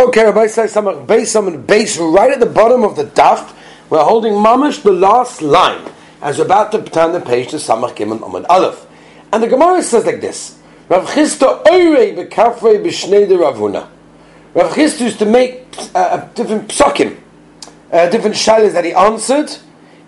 Okay, Rabbi some base, some base right at the bottom of the daf. We're holding mamash the last line as we're about to turn the page to Samach Gimel Amad Aleph, and the Gemara says like this: Rav Chisda Oirei bekafrei b'shnei de Ravuna. Rav Chisda used to make uh, different psakim, uh, different shilas that he answered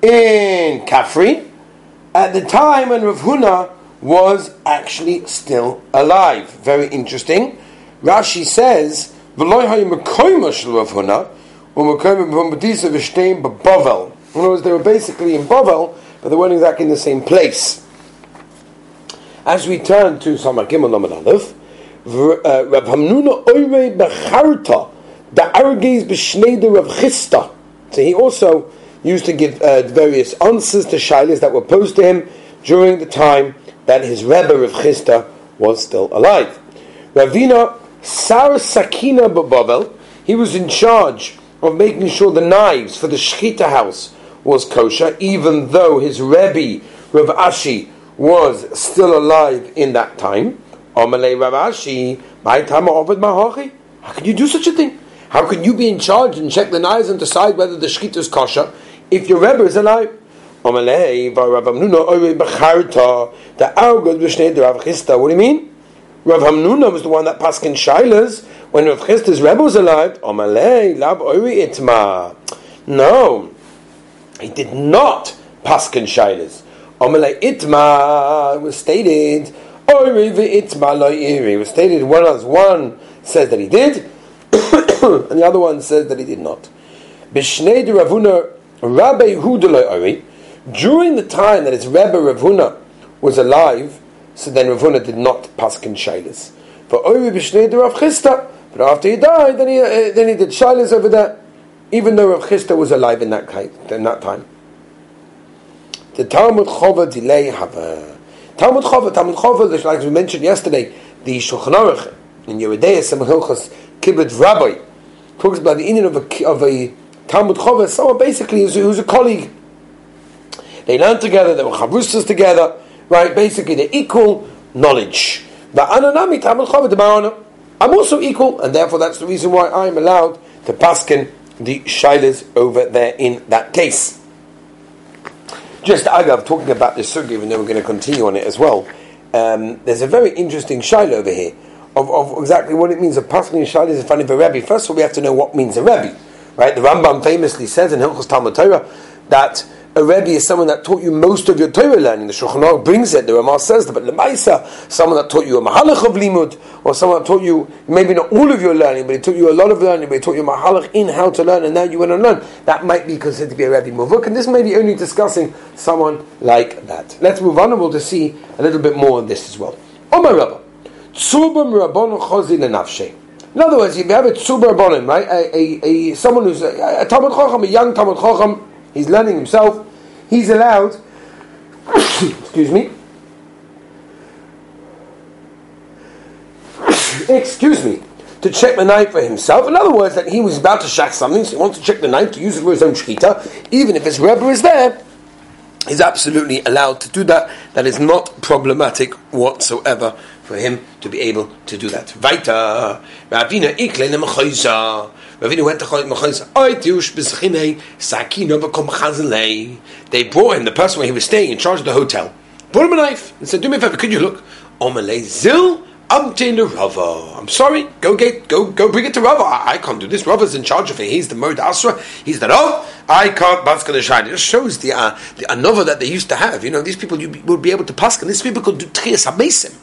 in Kafri at the time when Rav Huna was actually still alive. Very interesting. Rashi says. In other words, they were basically in Bovel, but they weren't exactly in the same place. As we turn to Samar Gimel Lamed Aleph, uh, Rav Hamnuna Oire Becharta, the Argeis B'Shneider Rav Chisda. So he also used to give uh, various answers to shilas that were posed to him during the time that his Rebbe Rav Chisda was still alive. Ravina Sar Sakina Babel, he was in charge of making sure the knives for the Shechita house was kosher, even though his Rebbe, Rav Ashi, was still alive in that time. Amalei Rav Ashi, my time Mahachi. How can you do such a thing? How can you be in charge and check the knives and decide whether the Shechita is kosher if your Rebbe is alive? Amalei Rav Hamnuna Oye Becharta, the Argod B'Shnei Rav Chisda. What do you mean? Rav Hamnuna was the one that paskin shilas when Rav Chisda's rebbe was alive. Omalei lab oiri itma. No, he did not paskin shilas. Omalei itma was stated. Oiri itma lo was stated. One as one says that he did, and the other one says that he did not. Bishnei de Ravuna Rabbi Huda ori. During the time that his Rebbe Ravuna was alive, so then Ravuna did not paskin shailas. For Oiri b'shnei Rav Chisda. but after he died, then he uh, then he did shailas over there, even though Rav Chisda was alive in that in that time. The Talmud Chova delay hava. Talmud Chova, Talmud Chova, like we mentioned yesterday, the Shulchan Aruch in Yeridei Samachilchas Kibbutz Rabbi talks about the Indian of a, of a Talmud Chova, someone basically who's, who's a colleague. They learned together, they were chavrustas together, right? Basically, they're equal knowledge. I'm also equal, and therefore that's the reason why I'm allowed to paskin the shilas over there in that case. Just agav, talking about this sugi, even though we're going to continue on it as well. Um, there's a very interesting shilah over here of, of exactly what it means of paskin shilas in front of a rebbe. First of all, we have to know what means a rebbe, right? The Rambam famously says in Hilchos Talmud Torah that a Rebbe is someone that taught you most of your Torah learning. The Shulchan Aruch brings it, the Ramah says but Lemaisa, someone that taught you a Mahalach of Limud, or someone that taught you, maybe not all of your learning, but he taught you a lot of learning, but he taught you Mahalach in how to learn, and now you want to learn. That might be considered to be a Rebbe Muvuk, and this may be only discussing someone like that. Let's move on and we'll just see a little bit more on this as well. Omar Rabba, Tzubam Rabbon Chozi Lenafshe. In other words, if you have a Tzubam Rabbonim, right? A, a, a, someone who's a, a Talmud Chacham, a young Talmud Chacham, he's learning himself, he's allowed, excuse me, excuse me, to check the knife for himself. In other words, that he was about to shack something, so he wants to check the knife to use it for his own shkita, even if his rebbe is there. He's absolutely allowed to do that. That is not problematic whatsoever for him to be able to do that. Ravina ikle Ravina went to Mechayis. They brought him, the person where he was staying in charge of the hotel, brought him a knife and said, Do me a favor, could you look? Omalei Zil Amtin Rava. I'm sorry, go get go go bring it to Rava. I, I, can't do this. Rava's in charge of it. He's the Murd Asra. He's the Rav. I can't bask the. It just shows the uh, the anova that they used to have. You know, these people you would be able to pass, and these people could do trias amesim.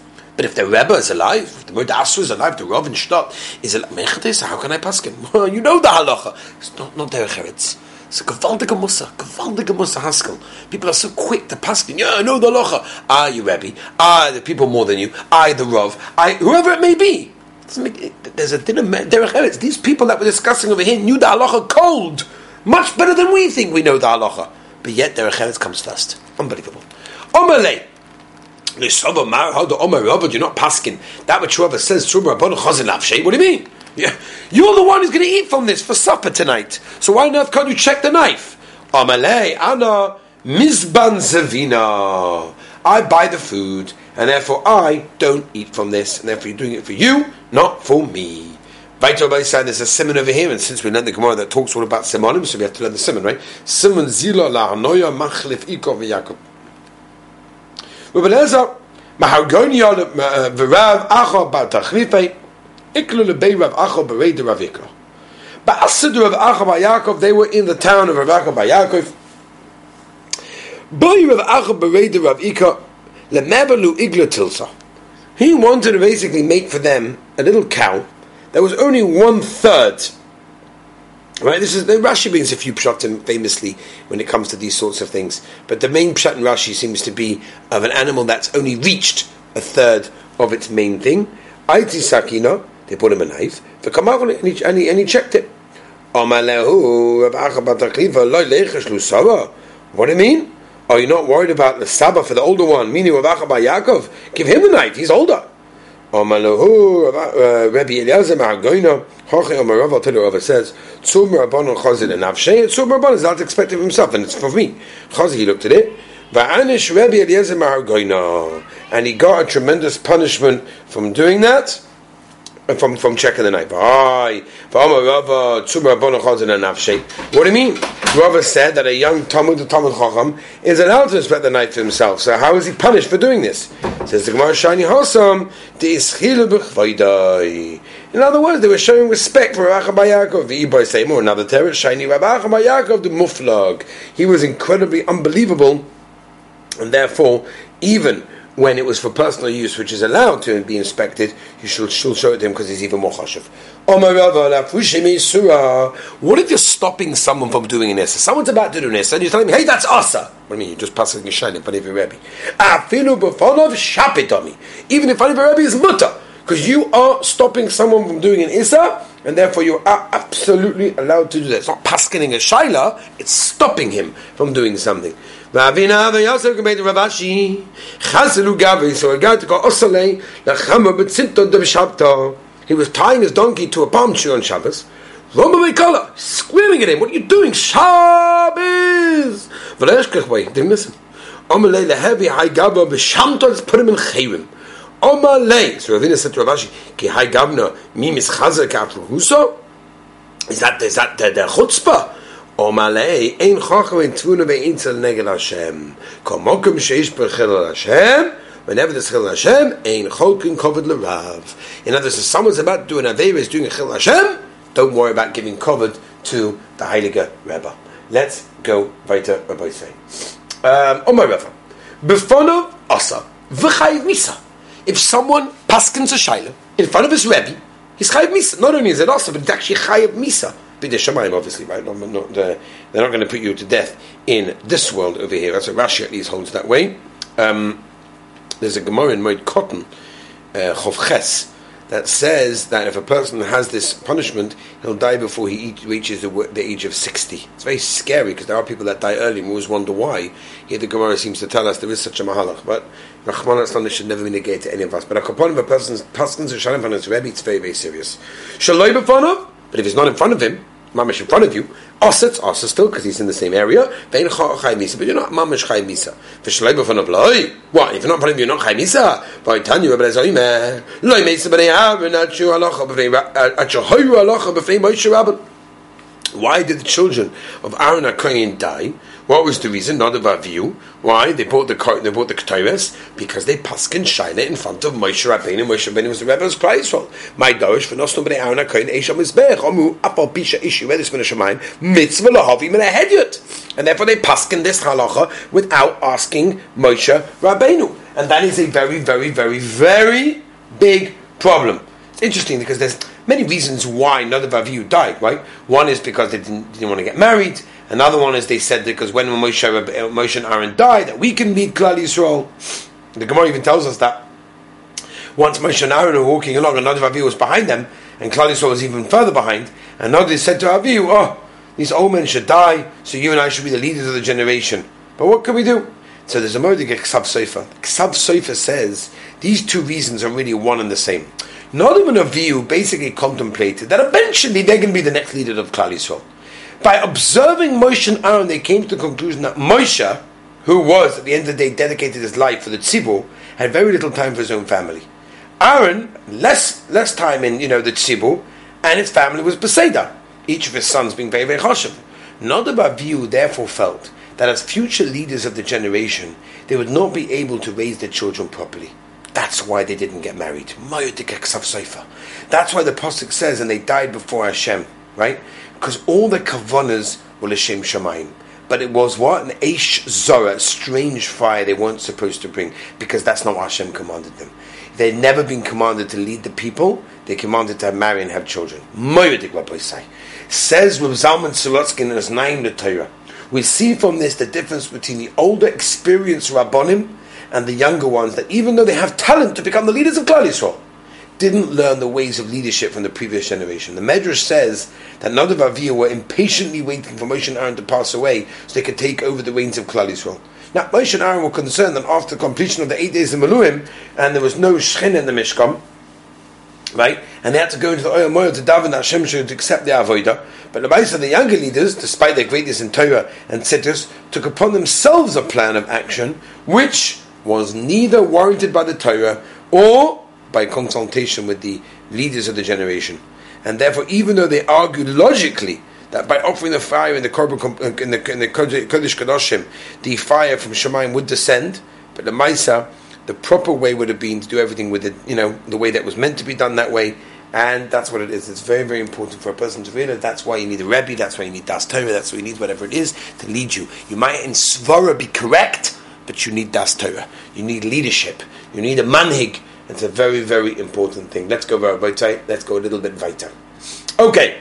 But if the Rebbe is alive, if the Murd Asra is alive, the Rav in Shtot is alive. How can I pass him? You know the halacha. It's not not their heretz. It's a gewaltige musa, gewaltige musa haskel. People are so quick to pass. Him. Yeah, I know the halacha. I, you Rebbe. I, the people more than you. I, the Rav. I, whoever it may be. There's a dinner derech eretz. These people that we're discussing over here knew the halacha cold, much better than we think we know the halacha. But yet derech eretz comes first. Unbelievable. You're not paskin. That which Rabba says, What do you mean? Yeah. You're the one who's going to eat from this for supper tonight. So why not can't you check the knife? Amalei, Anna, Mizban Zavina. I buy the food, and therefore I don't eat from this, and therefore you're doing it for you, not for me. Vaito by saying there's a simon over here, and since we learned the Gemara that talks all about simonim, so we have to learn the simon, right? Simon zila la hanoya machlif iko v'yakov. Mahargonia v'rav acha bar tachlifei, iklu lebei rav acha b'rei de rav ikra. Ba'asad rav acha bar Yaakov, they were in the town of rav acha bar Yaakov. Boy rav acha b'rei de rav ikra, lemebalu igla tilsa. He wanted to basically make for them a little cow that was only one third. Right, this is the Rashi brings a few pshatim famously when it comes to these sorts of things, but the main pshat in Rashi seems to be of an animal that's only reached a third of its main thing. Aiti sakina, they put him a knife. And he, and he, and he checked it. What do you mean? Are you not worried about the Saba for the older one, meaning Yaakov? Give him the knife, he's older. Rabbi Eliezer Ma'agoyna, Hoche I'll tell you what says, Tzum Rabbanon Chazid and Avshei, Tzum Rabbanon is not expected of himself, and it's for me. Chazid, he looked at it, Va'anish Rabbi Eliezer Ma'agoyna, and he got a tremendous punishment from doing that, from from checking the knife. What do you mean? Rava said that a young Talmud, the Talmud Chacham, is allowed to respect the knife to himself. So how is he punished for doing this? Says the Gemara Shani Hosam, In other words, they were showing respect for. The Ibai say more another terror. Shiny Racha Bayakov, the Muflag. He was incredibly unbelievable, and therefore, even when it was for personal use, which is allowed to be inspected, you should still show it to him because he's even more chashiv. What if you're stopping someone from doing an issa? Someone's about to do an issa, and you're telling me, hey, that's asa. What do you mean? You're just passing a shine in front of your Rebbe. Even in front of your Rebbe is mutter. Because you are stopping someone from doing an issa, and therefore you are absolutely allowed to do that. It's not paskening a shaila, it's stopping him from doing something. V'avina v'yosef gebeit Ravashi chazelu gavi so a guy to go osale b'tzinto de He was tying his donkey to a palm tree on Shabbos. Roma Meikala, screaming at him, what are you doing? Shabbos! V'leishkach way, didn't listen. Omalei lehevi hai gaba b'shamto, let's put him in chayrim. Omalei, so Ravina said to Ravashi, ki hai gavna mi mischazer ka'atru huso? Is that, is that the, the chutzpah? Omalei ein chochem tvuna ve'inzel negel Hashem. Kol mokum sheish b'chil Hashem. Whenever there's chil Hashem, ein chokin covered l'rav. In other words, if someone's about to do an is doing a chil Hashem, don't worry about giving covered to the Heiliger Rebbe. Let's go weiter, Rabbi say. Um, oh my Rebbe. Befonov asa. V'chayiv misa. If someone paskins a shayla in front of his Rebbe, he's chayiv misa. Not only is it asa, but it's actually chayiv misa. Shemayim, obviously, right? Not, not, uh, they're not going to put you to death in this world over here. That's what Rashi at least holds that way. Um, there's a Gemara in Moed Katan, uh, that says that if a person has this punishment, he'll die before he reaches the, the, age of 60. It's very scary because there are people that die early and we always wonder why. Here the Gemara seems to tell us there is such a mahalach, but Rahman al should never be negated to any of us. But upon a person's paskins on his Rebbe, it's very, very serious. Shaloi but if he's not in front of him, mamish in front of you, Osset, Osset still, because he's in the same area. Misa, but you're not Mamish Chai Misa. If you're not in front of you, you're not Misa. V'ay Tanya, Rebbe Lezoyme. Loi Mesa b'nei Aaron, at Shu Halacha at Shehoyu Halacha. Why did the children of Aaron HaKoyin die? What was the reason? Not of view. Why? They bought the they bought the Ketores because they paskin Shaila in front of Moshe Rabbeinu. Moshe Rabbeinu was the rebel's Klaisol. My dosh for nos nobody Aaron HaKoyin Eisham Mizbech Omu Apal Mitzvah Lahavi. And therefore they paskin this halacha without asking Moshe Rabbeinu. And that is a very, very, very, very big problem. Interesting because there's many reasons why Nadav Avihu died, right? One is because they didn't, didn't want to get married. Another one is they said because when Moshe, uh, Moshe and Aaron died, that we can meet Klal Yisrael. The Gemara even tells us that once Moshe and Aaron were walking along, Nadav Avihu was behind them, and Klal Yisrael was even further behind, and Nadav said to Avihu, "Oh, these old men should die, so you and I should be the leaders of the generation." But what can we do? So there's a Modig Ksav Sofer. Ksav Sofer says these two reasons are really one and the same. Nadav and Avihu basically contemplated that eventually they're going to be the next leader of Klal Yisrael. By observing Moshe and Aaron, they came to the conclusion that Moshe, who was at the end of the day dedicated his life for the tzibur, had very little time for his own family. Aaron, less less time in you know the tzibur, and his family was Beseda, each of his sons being very, very chashiv. Nadav Avihu therefore felt that as future leaders of the generation, they would not be able to raise their children properly. That's why they didn't get married. That's why the Pasuk says, and they died before Hashem, right? Because all the kavanas were Hashem Shemaim. But it was what? An Aish Zora, strange fire they weren't supposed to bring, because that's not what Hashem commanded them. They'd never been commanded to lead the people, they commanded to marry and have children. Says Rav Zalman Sorotzkin in his name the Torah. We see from this the difference between the older, experienced Rabbonim and the younger ones that even though they have talent to become the leaders of Klal Yisrael, didn't learn the ways of leadership from the previous generation. The Medrash says that Nadav Avihu were impatiently waiting for Moshe and Aaron to pass away so they could take over the reins of Klal Yisrael. Now, Moshe and Aaron were concerned that after completion of the eight days of Maluim, and there was no Shechin in the Mishkan, right? And they had to go into the Oil Moil to daven that Hashem should accept the Avodah. But the of the younger leaders, despite their greatness in Torah and Citrus, took upon themselves a plan of action which was neither warranted by the Torah or by consultation with the leaders of the generation. And therefore, even though they argued logically that by offering the fire in the Korban, uh, in the, in the Kodesh Kadoshim, the fire from Shemaim would descend, but the Maisa, the proper way would have been to do everything with it, you know, the way that was meant to be done that way, and that's what it is. It's very, very important for a person to realize that's why you need a Rebbe, that's why you need Das Torah, that's why you need whatever it is to lead you. You might in Svara be correct, but you need Das Torah. You need leadership. You need a manhig. It's a very, very important thing. Let's go. Let's go a little bit weiter. Okay.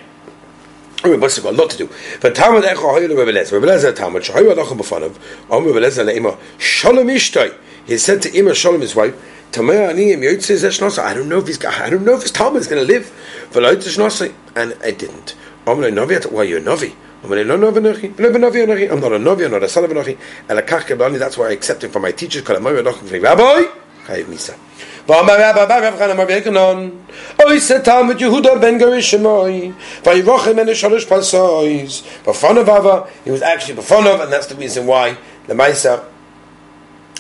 Oh, what's got? A lot to do. But Talmud Echo. Om Rebbe Lezer Le'ima. Shalom. He said to Ima Shalom his wife, I don't know if he's I don't know if his Talmud is going to live. And I didn't. Why you Novi? I'm not a Novi, I'm not a son of a Novi. That's why I accept him from my teachers. Rabbi, Chayiv Misa. ואמר רבא בר רב חנא מרבי יקנון אוי סתם יהודה בן גרישמוי וירוחם מן שלוש פרסויס בפונov Ava he was actually בפונov and that's the reason why the Maisa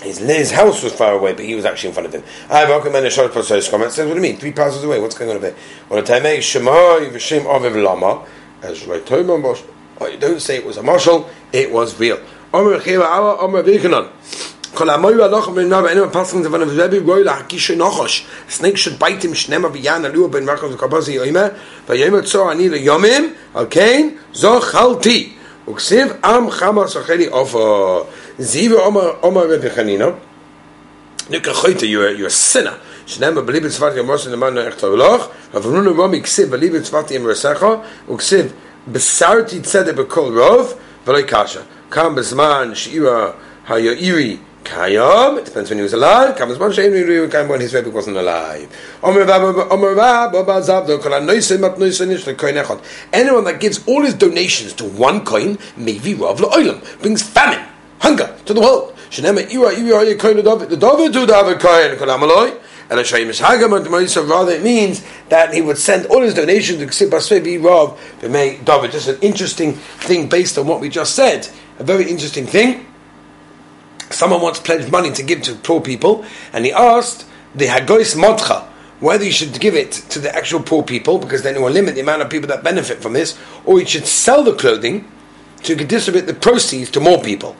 his, his house was far away, but he was actually in front of him. I recommend a short process comment. Says, what do you mean? Three passes away. What's going on over there? When I make Shemai v'shem aviv lama, as right you don't say it was a marshal, it was real. Snake should bite him. Okay? Besarti tzede bekol rov. V'loy kasha. Kam bezman shira hayoiri Kayom, it depends when he was alive. Kam Zman Shein Miru, Kam when his Rebbe wasn't alive. Anyone that gives all his donations to one coin, maybe Rav La'olam, brings famine, hunger to the world. Shenema Ira Ira Koin the David to David Koin, Kol Amaloi. And Shayim Hagam and rather it means that he would send all his donations to Ksib Basvebi Rav David. Just an interesting thing based on what we just said. A very interesting thing someone wants pledged money to give to poor people, and he asked the Hagois Modcha whether you should give it to the actual poor people, because then it will limit the amount of people that benefit from this, or you should sell the clothing to distribute the proceeds to more people.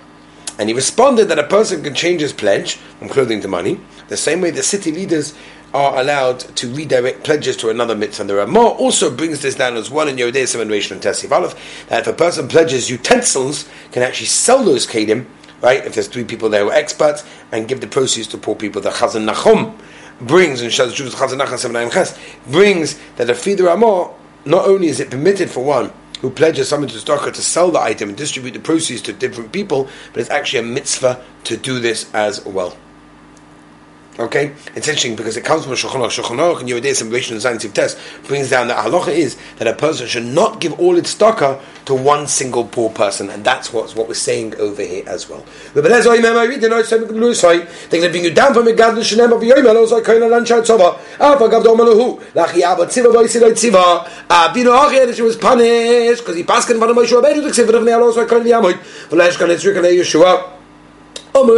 And he responded that a person can change his pledge from clothing to money, the same way the city leaders are allowed to redirect pledges to another mitzvah. And the Ramah also brings this down as well in Yodei Seven and Tessif Aleph, that if a person pledges utensils, can actually sell those kedim right? If there's three people there who are experts, and give the proceeds to poor people. The Chazan Nachum brings, and Shaz Chazan Nachum brings that a feeder Amor, not only is it permitted for one who pledges something to Stocker to sell the item and distribute the proceeds to different people, but it's actually a mitzvah to do this as well. Okay, it's interesting because it comes from Shulchan Aruch. Shulchan Aruch and Yehuday Simulation and Scientific Test brings down that halacha is that a person should not give all its stocker to one single poor person, and that's what's what we're saying over here as well. They're going to bring you down from a gadol shenem of yoyim elo zay koyin alan shad tzova. Alpha gav do malahu lachi abba tziva boy silay tziva. Abino achi she was punished because he passed in front of Moshe Rabbeinu to tziva of ne'alo zay koyin liyamoy. V'lesh kan etzrik alei Yeshua. Oh,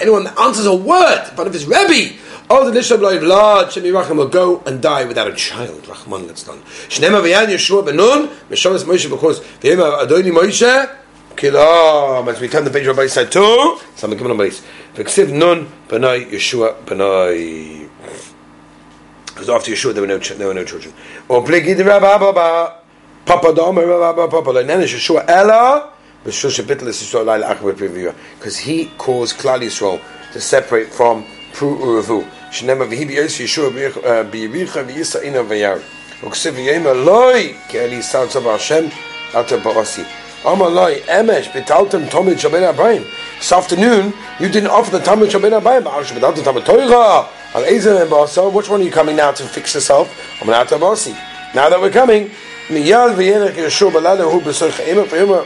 Anyone that answers a word in front of his Rebbe, Oh, the Lisha Bloid Vlad Shemi Racham will go and die without a child. Rachman, that's done. Shnema Vayan Yeshua Benun, Meshamas Moshe because Vema Adoni Moshe, Kilam. As we turn the page, Rabbi said two. Something coming on base. V'ksiv Nun Benai Yeshua Benai. Because after Yeshua there were no there were no children. Or Pligi Rabba Baba Papa Dom Rabba Papa Lenan Yeshua Ella. Because he caused Klal Yisrael to separate from Pru Uravu. Shnema v'hi uh, tomid abayim. This afternoon, you didn't offer the tamid shabin abayim. Tamid toicha. Al ezer and. Which one are you coming now to fix yourself? Now that we're coming, מיד וילך ישוע בלילה הוא בסורך אימא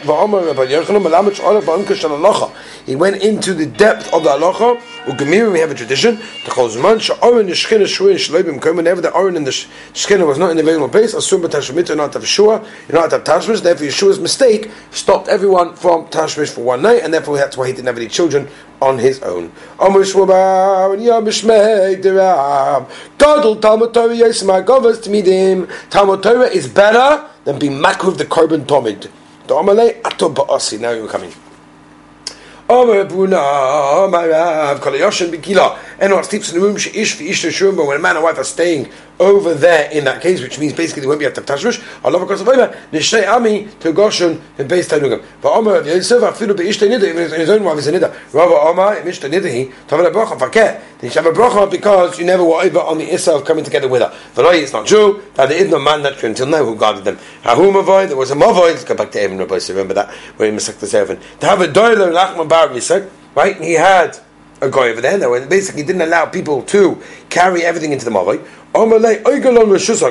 ואומר רבי יוחנן מלמד שעולה בעומקה של הלכה. He went into the depth of the halacha. Ugemirim, we have a tradition. The chol she'oren yeshchina shuin shloi b'mkoim. Whenever the oren in the shchina was not in the available place, assume b'tashmit or not have shua, you not have tashmish. Therefore, Yeshua's mistake stopped everyone from tashmish for one night, and therefore that's why he didn't have any children on his own. Talmud Torah is better than being makruv the korban tomid. The Amalei Ato. Now you're coming. Omer Buna, my Rav, Kol Yoshin Bikila. Anyone sleeps in the room, she ish for ish but when a man and wife are staying over there in that case, which means basically they won't be at the Tashmish, Allah across the Bible, Nishtei Ami to Goshen and base Tanugam. But Omer Yosef, Afilu Be Ishtei Nida, even his own wife is a Nida. Rava Omer, Im Ishtei Nida, he, Tavel Bracha, Fakeh. Then you have a Bracha because you never were over on the Issa of coming together with her. V'loi, it's not true, that there is no man that until now who guarded them. Hahum Avoid, there was a Mavoid, let's go back to Evan Rabbi, remember that, where he Masek the Seven. To have a Doiler, Lachman Bar Yisak, right, he had a guy over there that basically didn't allow people to carry everything into the Mavai.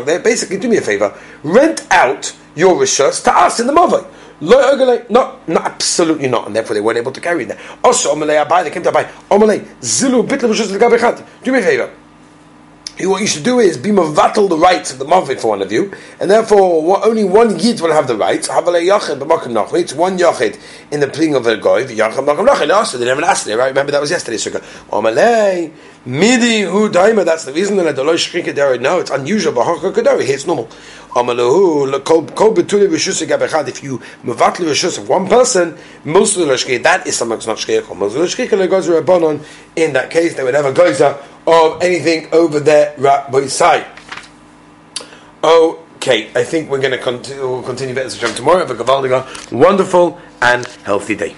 They basically do me a favor, rent out your rishus to us in the Mavai. No, absolutely not, and therefore they weren't able to carry that. Also, Omalei Abai, they came to. Omalei Zilu Do me a favor what you should do is be mavatal the rights of the mavit for one of you, and therefore only one yid will have the rights. It's one yachid in the pling of a goy. Yachid makam nachid. Also, ah, they never asked it. Right? Remember that was yesterday's sukkah. Midi hu daima. That's the reason that I don't know No, it's unusual. But hakakadari, it's normal. Amalahu kol betuli rishus gabechad. If you mavatli rishus of one person, most of the lashkei that is something that's not shkei. Most of the lashkei goes rabbanon. In that case, they would have a goiza of anything over there right side. Okay, I think we're going to continue, we'll continue better tomorrow. Have a wonderful and healthy day.